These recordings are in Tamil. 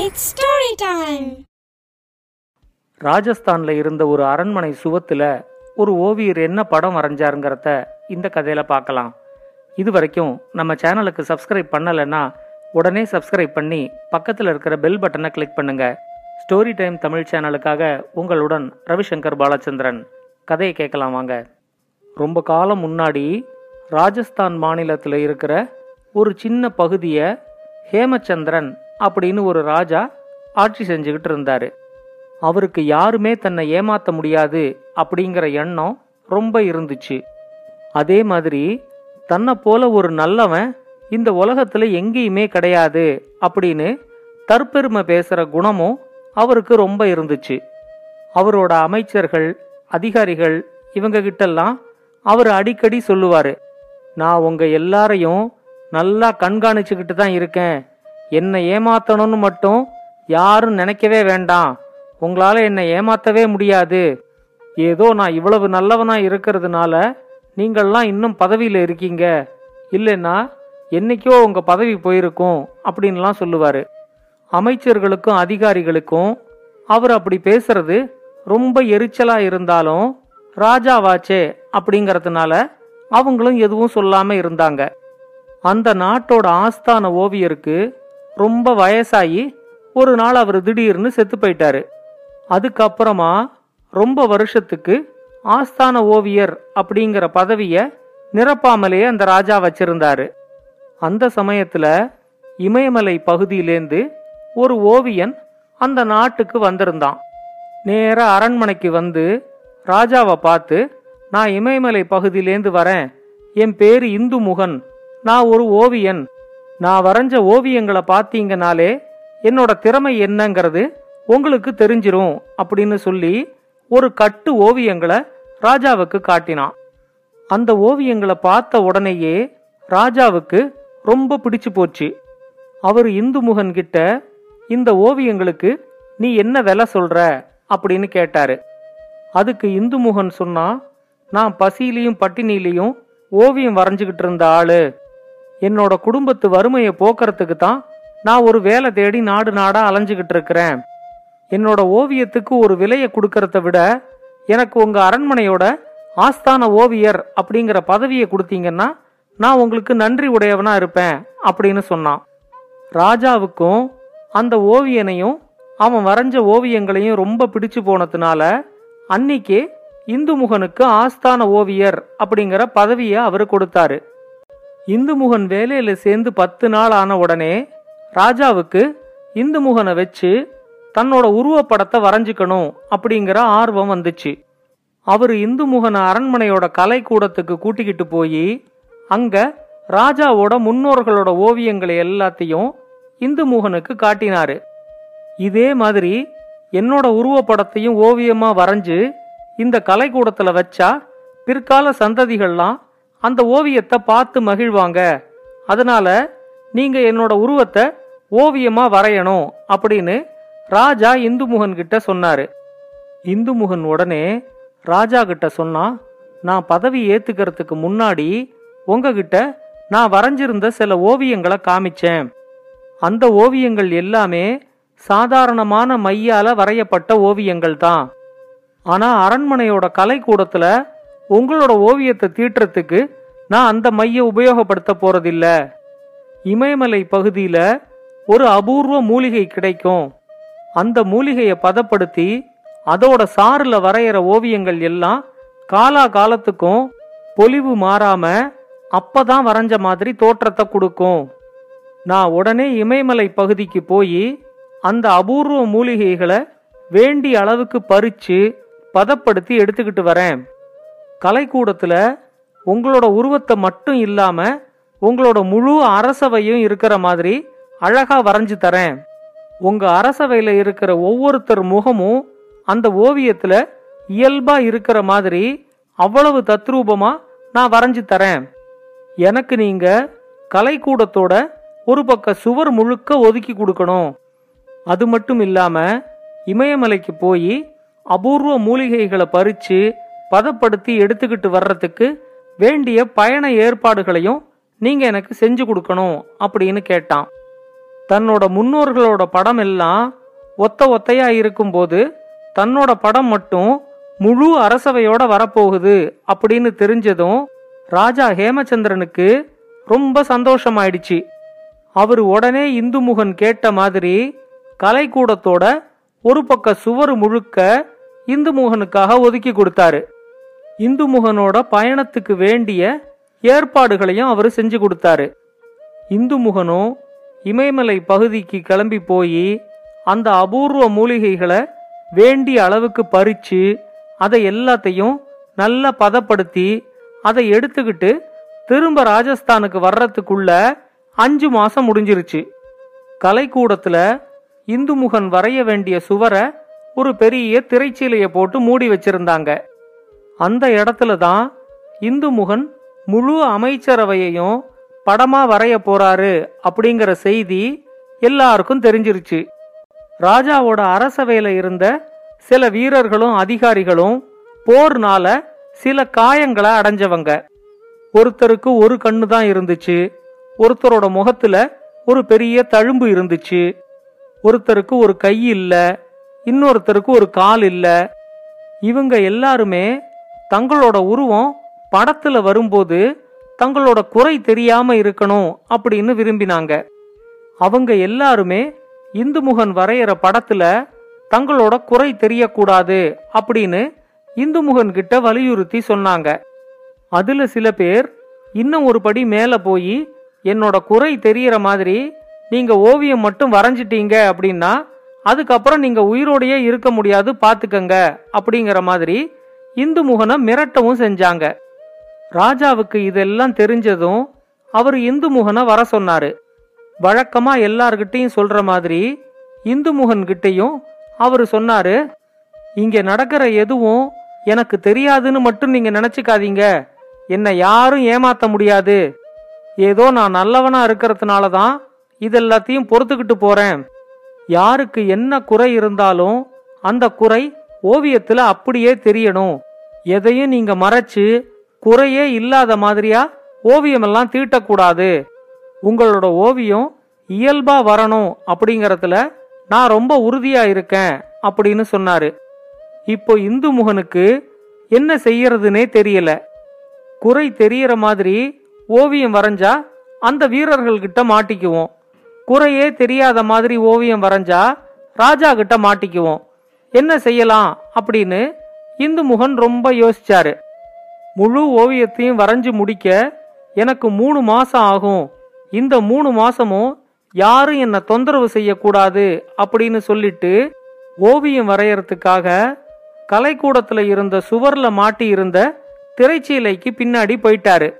இட்ஸ் ஸ்டோரி டைம் ராஜஸ்தான்ல இருந்த ஒரு அரண்மனை சுவத்துல ஒரு ஓவியர் என்ன படம் வரைஞ்சாருங்கிறத இந்த கதையில பார்க்கலாம். இது வரைக்கும் நம்ம சேனலுக்கு சப்ஸ்கிரைப் பண்ணலைன்னா உடனே சப்ஸ்கிரைப் பண்ணி பக்கத்தில் இருக்கிற பெல் பட்டனை கிளிக் பண்ணுங்க. ஸ்டோரி டைம் தமிழ் சேனலுக்காக உங்களுடன் ரவிசங்கர் பாலச்சந்திரன். கதையை கேட்கலாம் வாங்க. ரொம்ப காலம் முன்னாடி ராஜஸ்தான் மாநிலத்தில் இருக்கிற ஒரு சின்ன பகுதியை ஹேமச்சந்திரன் அப்படின்னு ஒரு ராஜா ஆட்சி செஞ்சுக்கிட்டு இருந்தார். அவருக்கு யாருமே தன்னை ஏமாத்த முடியாது அப்படிங்கிற எண்ணம் ரொம்ப இருந்துச்சு. அதே மாதிரி தன்னை போல ஒரு நல்லவன் இந்த உலகத்தில் எங்கேயுமே கிடையாது அப்படின்னு தற்பெருமை பேசுகிற குணமும் அவருக்கு ரொம்ப இருந்துச்சு. அவரோட அமைச்சர்கள் அதிகாரிகள் இவங்க கிட்டெல்லாம் அவர் அடிக்கடி சொல்லுவார் நான் உங்கள் எல்லாரையும் நல்லா கண்காணிச்சுக்கிட்டு தான் இருக்கேன். என்னை ஏமாத்தணும்னு மட்டும் யாரும் நினைக்கவே வேண்டாம். உங்களால என்னை ஏமாத்தவே முடியாது. ஏதோ நான் இவ்வளவு நல்லவனா இருக்கிறதுனால நீங்கள்லாம் இன்னும் பதவியில இருக்கீங்க. இல்லைன்னா என்னைக்கோ உங்க பதவி போயிருக்கும் அப்படின்லாம் சொல்லுவாரு. அமைச்சர்களுக்கும் அதிகாரிகளுக்கும் அவர் அப்படி பேசுறது ரொம்ப எரிச்சலா இருந்தாலும் ராஜாவாச்சே அப்படிங்கறதுனால அவங்களும் எதுவும் சொல்லாம இருந்தாங்க. அந்த நாட்டோட ஆஸ்தான ஓவியருக்கு ரொம்ப வயசாகி ஒரு நாள் அவர் திடீர்னு செத்து போயிட்டாரு. அதுக்கப்புறமா ரொம்ப வருஷத்துக்கு ஆஸ்தான ஓவியர் அப்படிங்கிற பதவியை நிரப்பாமலேயே அந்த ராஜா வச்சிருந்தாரு. அந்த சமயத்தில் இமயமலை பகுதியிலேந்து ஒரு ஓவியன் அந்த நாட்டுக்கு வந்திருந்தான். நேர அரண்மனைக்கு வந்து ராஜாவை பார்த்து நான் இமயமலை பகுதியிலேந்து வரேன். என் பேர் இந்து முகன் நான் ஒரு ஓவியன். நான் வரைஞ்ச ஓவியங்களை பார்த்தீங்கனாலே என்னோட திறமை என்னங்கிறது உங்களுக்கு தெரிஞ்சிரும் அப்படின்னு சொல்லி ஒரு கட்டு ஓவியங்களை ராஜாவுக்கு காட்டினான். அந்த ஓவியங்களை பார்த்த உடனேயே ராஜாவுக்கு ரொம்ப பிடிச்சு போச்சு. அவர் இந்து முகன் கிட்ட இந்த ஓவியங்களுக்கு நீ என்ன விலை சொல்ற? அப்படின்னு கேட்டாரு. அதுக்கு இந்து முகன் சொன்னா நான் பசியிலையும் பட்டினிலையும் ஓவியம் வரைஞ்சுக்கிட்டு இருந்த ஆளு. என்னோட குடும்பத்து வறுமையை போக்குறதுக்கு தான் நான் ஒரு வேலை தேடி நாடு நாடா அலைஞ்சுக்கிட்டு இருக்கிறேன். என்னோட ஓவியத்துக்கு ஒரு விலையை கொடுக்கறத விட எனக்கு உங்க அரண்மனையோட ஆஸ்தான ஓவியர் அப்படிங்கிற பதவியை கொடுத்தீங்கன்னா நான் உங்களுக்கு நன்றி உடையவனா இருப்பேன் அப்படின்னு சொன்னான். ராஜாவுக்கும் அந்த ஓவியனையும் அவன் வரைஞ்ச ஓவியங்களையும் ரொம்ப பிடிச்சு போனதுனால அன்னிக்கே இந்துமுகனுக்கு ஆஸ்தான ஓவியர் அப்படிங்கிற பதவியை அவர் கொடுத்தாரு. இந்துமுகன் வேலையில சேர்ந்து பத்து நாள் ஆன உடனே ராஜாவுக்கு இந்துமுகனை வச்சு தன்னோட உருவப்படத்தை வரைஞ்சிக்கணும் அப்படிங்கிற ஆர்வம் வந்துச்சு. அவர் இந்துமுகனை அரண்மனையோட கலை கூடத்துக்கு கூட்டிக்கிட்டு போய் அங்க ராஜாவோட முன்னோர்களோட ஓவியங்களை எல்லாத்தையும் இந்துமுகனுக்கு காட்டினாரு. இதே மாதிரி என்னோட உருவப்படத்தையும் ஓவியமா வரைஞ்சு இந்த கலைக்கூடத்துல வச்சா பிற்கால சந்ததிகள்லாம் அந்த ஓவியத்தை பார்த்து மகிழ்வாங்க. அதனால நீங்க என்னோட உருவத்தை ஓவியமா வரையணும் அப்படின்னு ராஜா இந்துமுகன் கிட்ட சொன்னாரு. இந்துமுகன் உடனே ராஜா கிட்ட சொன்னா நான் பதவி ஏத்துக்கிறதுக்கு முன்னாடி உங்ககிட்ட நான் வரைஞ்சிருந்த சில ஓவியங்களை காமிச்சேன். அந்த ஓவியங்கள் எல்லாமே சாதாரணமான மையால வரையப்பட்ட ஓவியங்கள் தான். ஆனா அரண்மனையோட கலைக்கூடத்துல உங்களோட ஓவியத்தை தீட்டுறதுக்கு நான் அந்த மைய உபயோகப்படுத்த போறதில்ல. இமயமலை பகுதியில ஒரு அபூர்வ மூலிகை கிடைக்கும். அந்த மூலிகையை பதப்படுத்தி அதோட சாறுல வரைகிற ஓவியங்கள் எல்லாம் காலா காலத்துக்கும் பொலிவு மாறாம அப்பதான் வரைஞ்ச மாதிரி தோற்றத்தை கொடுக்கும். நான் உடனே இமயமலை பகுதிக்கு போய் அந்த அபூர்வ மூலிகைகளை வேண்டிய அளவுக்கு பறிச்சு பதப்படுத்தி எடுத்துக்கிட்டு வரேன். கலைக்கூடத்துல உங்களோட உருவத்தை மட்டும் இல்லாம உங்களோட முழு அரசவையும் இருக்கிற மாதிரி அழகா வரைஞ்சு தரேன். உங்க அரசவையில இருக்கிற ஒவ்வொருத்தர் முகமும் அந்த ஓவியத்துல இயல்பா இருக்கிற மாதிரி அவ்வளவு தத்ரூபமா நான் வரைஞ்சு தரேன். எனக்கு நீங்க கலைக்கூடத்தோட ஒரு பக்க சுவர் முழுக்க ஒதுக்கி கொடுக்கணும். அது மட்டும் இல்லாம இமயமலைக்கு போய் அபூர்வ மூலிகைகளை பறிச்சு பதப்படுத்தி எடுத்துக்கிட்டு வர்றதுக்கு வேண்டிய பயண ஏற்பாடுகளையும் நீங்க எனக்கு செஞ்சு கொடுக்கணும் அப்படின்னு கேட்டான். தன்னோட முன்னோர்களோட படம் எல்லாம் ஒத்த ஒத்தையா இருக்கும்போது தன்னோட படம் மட்டும் முழு அரசவையோட வரப்போகுது அப்படின்னு தெரிஞ்சதும் ராஜா ஹேமச்சந்திரனுக்கு ரொம்ப சந்தோஷமாயிடுச்சு. அவர் உடனே இந்துமுகன் கேட்ட மாதிரி கலைக்கூடத்தோட ஒரு பக்க சுவர் முழுக்க இந்துமுகனுக்காக ஒதுக்கி கொடுத்தாரு. இந்துமுகனோட பயணத்துக்கு வேண்டிய ஏற்பாடுகளையும் அவர் செஞ்சு கொடுத்தாரு. இந்துமுகனும் இமயமலை பகுதிக்கு கிளம்பி போய் அந்த அபூர்வ மூலிகைகளை வேண்டிய அளவுக்கு பறிச்சு அதை எல்லாத்தையும் நல்லா பதப்படுத்தி அதை எடுத்துக்கிட்டு திரும்ப ராஜஸ்தானுக்கு வர்றதுக்குள்ள அஞ்சு மாசம் முடிஞ்சிருச்சு. கலைக்கூடத்துல இந்துமுகன் வரைய வேண்டிய சுவரை ஒரு பெரிய திரைச்சீலையை போட்டு மூடி வச்சிருந்தாங்க. அந்த இடத்துல தான் இந்துமுகன் முழு அமைச்சரவையையும் படமா வரைய போறாரு அப்படிங்கிற செய்தி எல்லாருக்கும் தெரிஞ்சிருச்சு. ராஜாவோட அரசவையில இருந்த சில வீரர்களும் அதிகாரிகளும் போர்னால சில காயங்களை அடைஞ்சவங்க. ஒருத்தருக்கு ஒரு கண்ணு தான் இருந்துச்சு. ஒருத்தரோட முகத்துல ஒரு பெரிய தழும்பு இருந்துச்சு. ஒருத்தருக்கு ஒரு கை இல்ல. இன்னொருத்தருக்கு ஒரு கால் இல்ல. இவங்க எல்லாருமே தங்களோட உருவம் படத்துல வரும்போது தங்களோட குறை தெரியாம இருக்கணும் அப்படின்னு விரும்பினாங்க. அவங்க எல்லாருமே இந்துமுகன் வரைகிற படத்துல தங்களோட குறை தெரியக்கூடாது அப்படின்னு இந்துமுகன் கிட்ட வலியுறுத்தி சொன்னாங்க. அதுல சில பேர் இன்னும் ஒரு படி மேல போய் என்னோட குறை தெரியற மாதிரி நீங்க ஓவியம் மட்டும் வரைஞ்சிட்டீங்க அப்படின்னா அதுக்கப்புறம் நீங்க உயிரோடையே இருக்க முடியாது பாத்துக்கங்க அப்படிங்கிற மாதிரி இந்துமுகனை மிரட்டவும் செஞ்சாங்க. ராஜாவுக்கு இதெல்லாம் தெரிஞ்சதும் அவர் இந்துமுகனை வர சொன்னாரு. வழக்கமா எல்லார்கிட்டயும் சொல்ற மாதிரி இந்துமுகன் கிட்டயும் அவர் சொன்னாரு இங்க நடக்கிற எதுவும் எனக்கு தெரியாதுன்னு மட்டும் நீங்க நினைச்சுக்காதீங்க. என்னை யாரும் ஏமாத்த முடியாது. ஏதோ நான் நல்லவனா இருக்கிறதுனால தான் இதெல்லாத்தையும் பொறுத்துக்கிட்டு போறேன். யாருக்கு என்ன குறை இருந்தாலும் அந்த குறை ஓவியத்துல அப்படியே தெரியணும். எதையும் நீங்க மறைச்சு குறையே இல்லாத மாதிரியா? ஓவியமெல்லாம் தீட்டக்கூடாது. உங்களோட ஓவியம் இயல்பா வரணும் அப்படிங்கறதுல நான் ரொம்ப உறுதியா இருக்கேன் அப்படின்னு சொன்னாரு. இப்போ இந்துமுகனுக்கு என்ன செய்யறதுனே தெரியல. குறை தெரியற மாதிரி ஓவியம் வரைஞ்சா அந்த வீரர்கள் கிட்ட மாட்டிக்குவோம். குறையே தெரியாத மாதிரி ஓவியம் வரைஞ்சா ராஜா கிட்ட மாட்டிக்குவோம். என்ன செய்யலாம் அப்படின்னு இந்து முகன் ரொம்ப யோசிச்சாரு. முழு ஓவியத்தையும் வரைஞ்சு முடிக்க எனக்கு மூணு மாசம் ஆகும். இந்த மூணு மாசமும் யாரும் என்ன தொந்தரவு செய்யக்கூடாது அப்படின்னு சொல்லிட்டு ஓவியம் வரையறதுக்காக கலைக்கூடத்துல இருந்த சுவர்ல மாட்டி இருந்த திரைச்சீலைக்கு பின்னாடி போயிட்டாரு.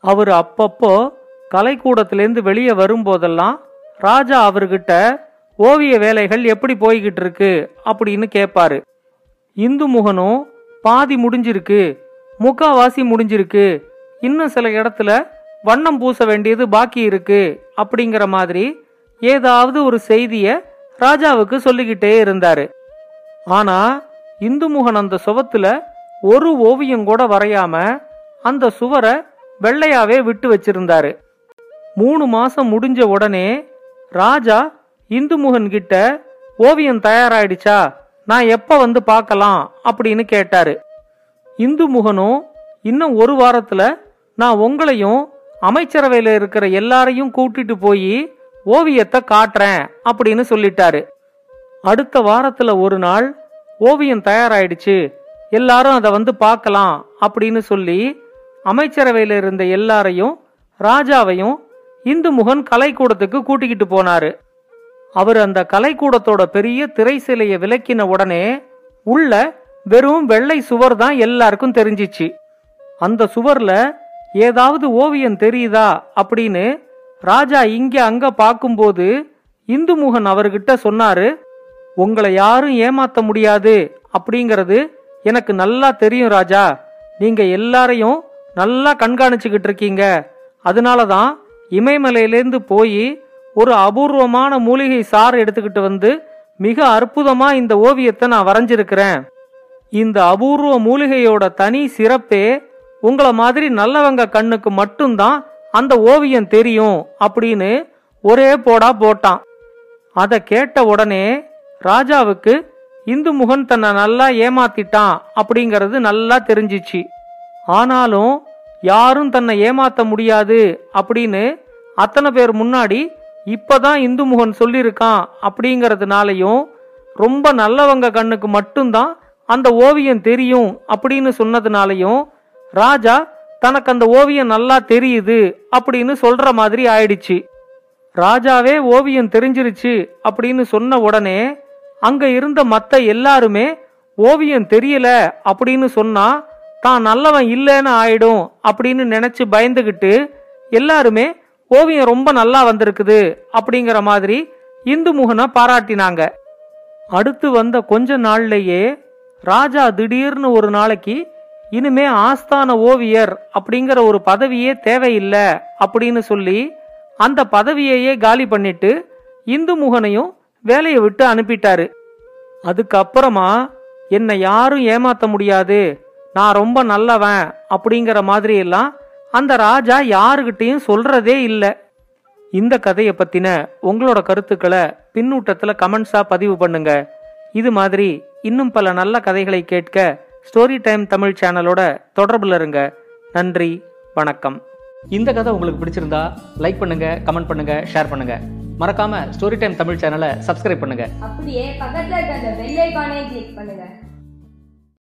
அவர் அப்பப்போ கலைக்கூடத்திலேருந்து வெளியே வரும்போதெல்லாம் ராஜா அவர்கிட்ட ஓவிய வேலைகள் எப்படி போய்கிட்டு இருக்கு அப்படின்னு கேட்பாரு இந்து முகனும் பாதி முடிஞ்சிருக்கு முக்காவாசி முடிஞ்சிருக்கு இன்னும் சில இடத்துல வண்ணம் பூச வேண்டியது பாக்கி இருக்கு அப்படிங்கிற மாதிரி ஏதாவது ஒரு செய்திய ராஜாவுக்கு சொல்லிக்கிட்டே இருந்தாரு. ஆனா இந்துமுகன் அந்த சுவத்துல ஒரு ஓவியம் கூட வரையாம அந்த சுவரை வெள்ளையாவே விட்டு வச்சிருந்தாரு. மூணு மாசம் முடிஞ்ச உடனே ராஜா இந்துமுகன் கிட்ட ஓவியம் தயாராயிடுச்சா? நான் எப்ப வந்து பார்க்கலாம் அப்படின்னு கேட்டாரு. இந்துமுகனும் இன்னும் ஒரு வாரத்துல நான் உங்களையும் அமைச்சரவையில இருக்கிற எல்லாரையும் கூட்டிட்டு போய் ஓவியத்தை காட்டுறேன் அப்படின்னு சொல்லிட்டாரு. அடுத்த வாரத்துல ஒரு நாள் ஓவியம் தயாராயிடுச்சு. எல்லாரும் அதை வந்து பார்க்கலாம் அப்படின்னு சொல்லி அமைச்சரவையில இருந்த எல்லாரையும் ராஜாவையும் இந்து முகன் கலைக்கூடத்துக்கு கூட்டிக்கிட்டு போனாரு. அவர் அந்த கலைக்கூடத்தோட பெரிய திரை சிலையை விலக்கின உடனே உள்ள வெறும் வெள்ளை சுவர் தான் எல்லாருக்கும் தெரிஞ்சிச்சு. அந்த சுவர்ல ஏதாவது ஓவியம் தெரியுதா அப்படின்னு ராஜா இங்க அங்க பார்க்கும்போது இந்துமுகன் அவர்கிட்ட சொன்னாரு உங்களை யாரும் ஏமாத்த முடியாது அப்படிங்கிறது எனக்கு நல்லா தெரியும் ராஜா. நீங்க எல்லாரையும் நல்லா கண்காணிச்சுக்கிட்டு இருக்கீங்க. அதனால தான் இமயமலையிலேருந்து போய் ஒரு அபூர்வமான மூலிகை சார் எடுத்துக்கிட்டு வந்து மிக அற்புதமா இந்த ஓவியத்தை நான் வரைஞ்சிருக்கிறேன். இந்த அபூர்வ மூலிகையோட தனி சிறப்பே உங்களை மாதிரி நல்லவங்க கண்ணுக்கு மட்டும்தான் அந்த ஓவியம் தெரியும் அப்படின்னு ஒரே போடா போட்டான். அதை கேட்ட உடனே ராஜாவுக்கு இந்து முகன் தன்னை நல்லா ஏமாத்திட்டான் அப்படிங்கிறது நல்லா தெரிஞ்சிச்சு. ஆனாலும் யாரும் தன்னை ஏமாத்த முடியாது அப்படின்னு அத்தனை பேர் முன்னாடி இப்பதான் இந்து முகன் சொல்லியிருக்கான் அப்படிங்கிறதுனாலையும் ரொம்ப நல்லவங்க கண்ணுக்கு மட்டும்தான் அந்த ஓவியம் தெரியும் அப்படின்னு சொன்னதுனாலையும் ராஜா தனக்கு அந்த ஓவியம் நல்லா தெரியுது அப்படின்னு சொல்ற மாதிரி ஆயிடுச்சு. ராஜாவே ஓவியம் தெரிஞ்சிருச்சு அப்படின்னு சொன்ன உடனே அங்க இருந்த மத்த எல்லாருமே ஓவியம் தெரியல அப்படின்னு சொன்னா தான் நல்லவன் இல்லைன்னு ஆயிடும் அப்படின்னு நினைச்சு பயந்துகிட்டு எல்லாருமே ஓவியம் ரொம்ப நல்லா வந்திருக்குது அப்படிங்கிற மாதிரி இந்து முகனை பாராட்டினாங்க. அடுத்து வந்த கொஞ்ச நாள்லயே ராஜா திடீர்னு ஒரு நாளைக்கு இனிமே ஆஸ்தான ஓவியர் அப்படிங்கிற ஒரு பதவியே தேவையில்லை அப்படின்னு சொல்லி அந்த பதவியையே காலி பண்ணிட்டு இந்து முகனையும் வேலையை விட்டு அனுப்பிட்டாரு. அதுக்கப்புறமா என்னை யாரும் ஏமாத்த முடியாது. நான் ரொம்ப நல்லவன் அப்படிங்கிற மாதிரி எல்லாம் அந்த ராஜா யாருகிட்டையும் சொல்றதே இல்லை. இந்த கதையை பத்தின உங்களோட கருத்துக்களை பின்னூட்டத்துல கமெண்ட்ஸா பதிவு பண்ணுங்க. இது மாதிரி இன்னும் பல நல்ல கதைகளை கேட்க ஸ்டோரி டைம் தமிழ் சேனலோட தொடர்புல இருங்க. நன்றி வணக்கம். இந்த கதை உங்களுக்கு பிடிச்சிருந்தா லைக் பண்ணுங்க கமெண்ட் பண்ணுங்க ஷேர் பண்ணுங்க. மறக்காம ஸ்டோரி டைம் தமிழ் சேனலை சப்ஸ்கிரைப் பண்ணுங்க. அப்படியே பக்கத்துல இருக்க அந்த பெல் ஐகானை கிளிக் பண்ணுங்க.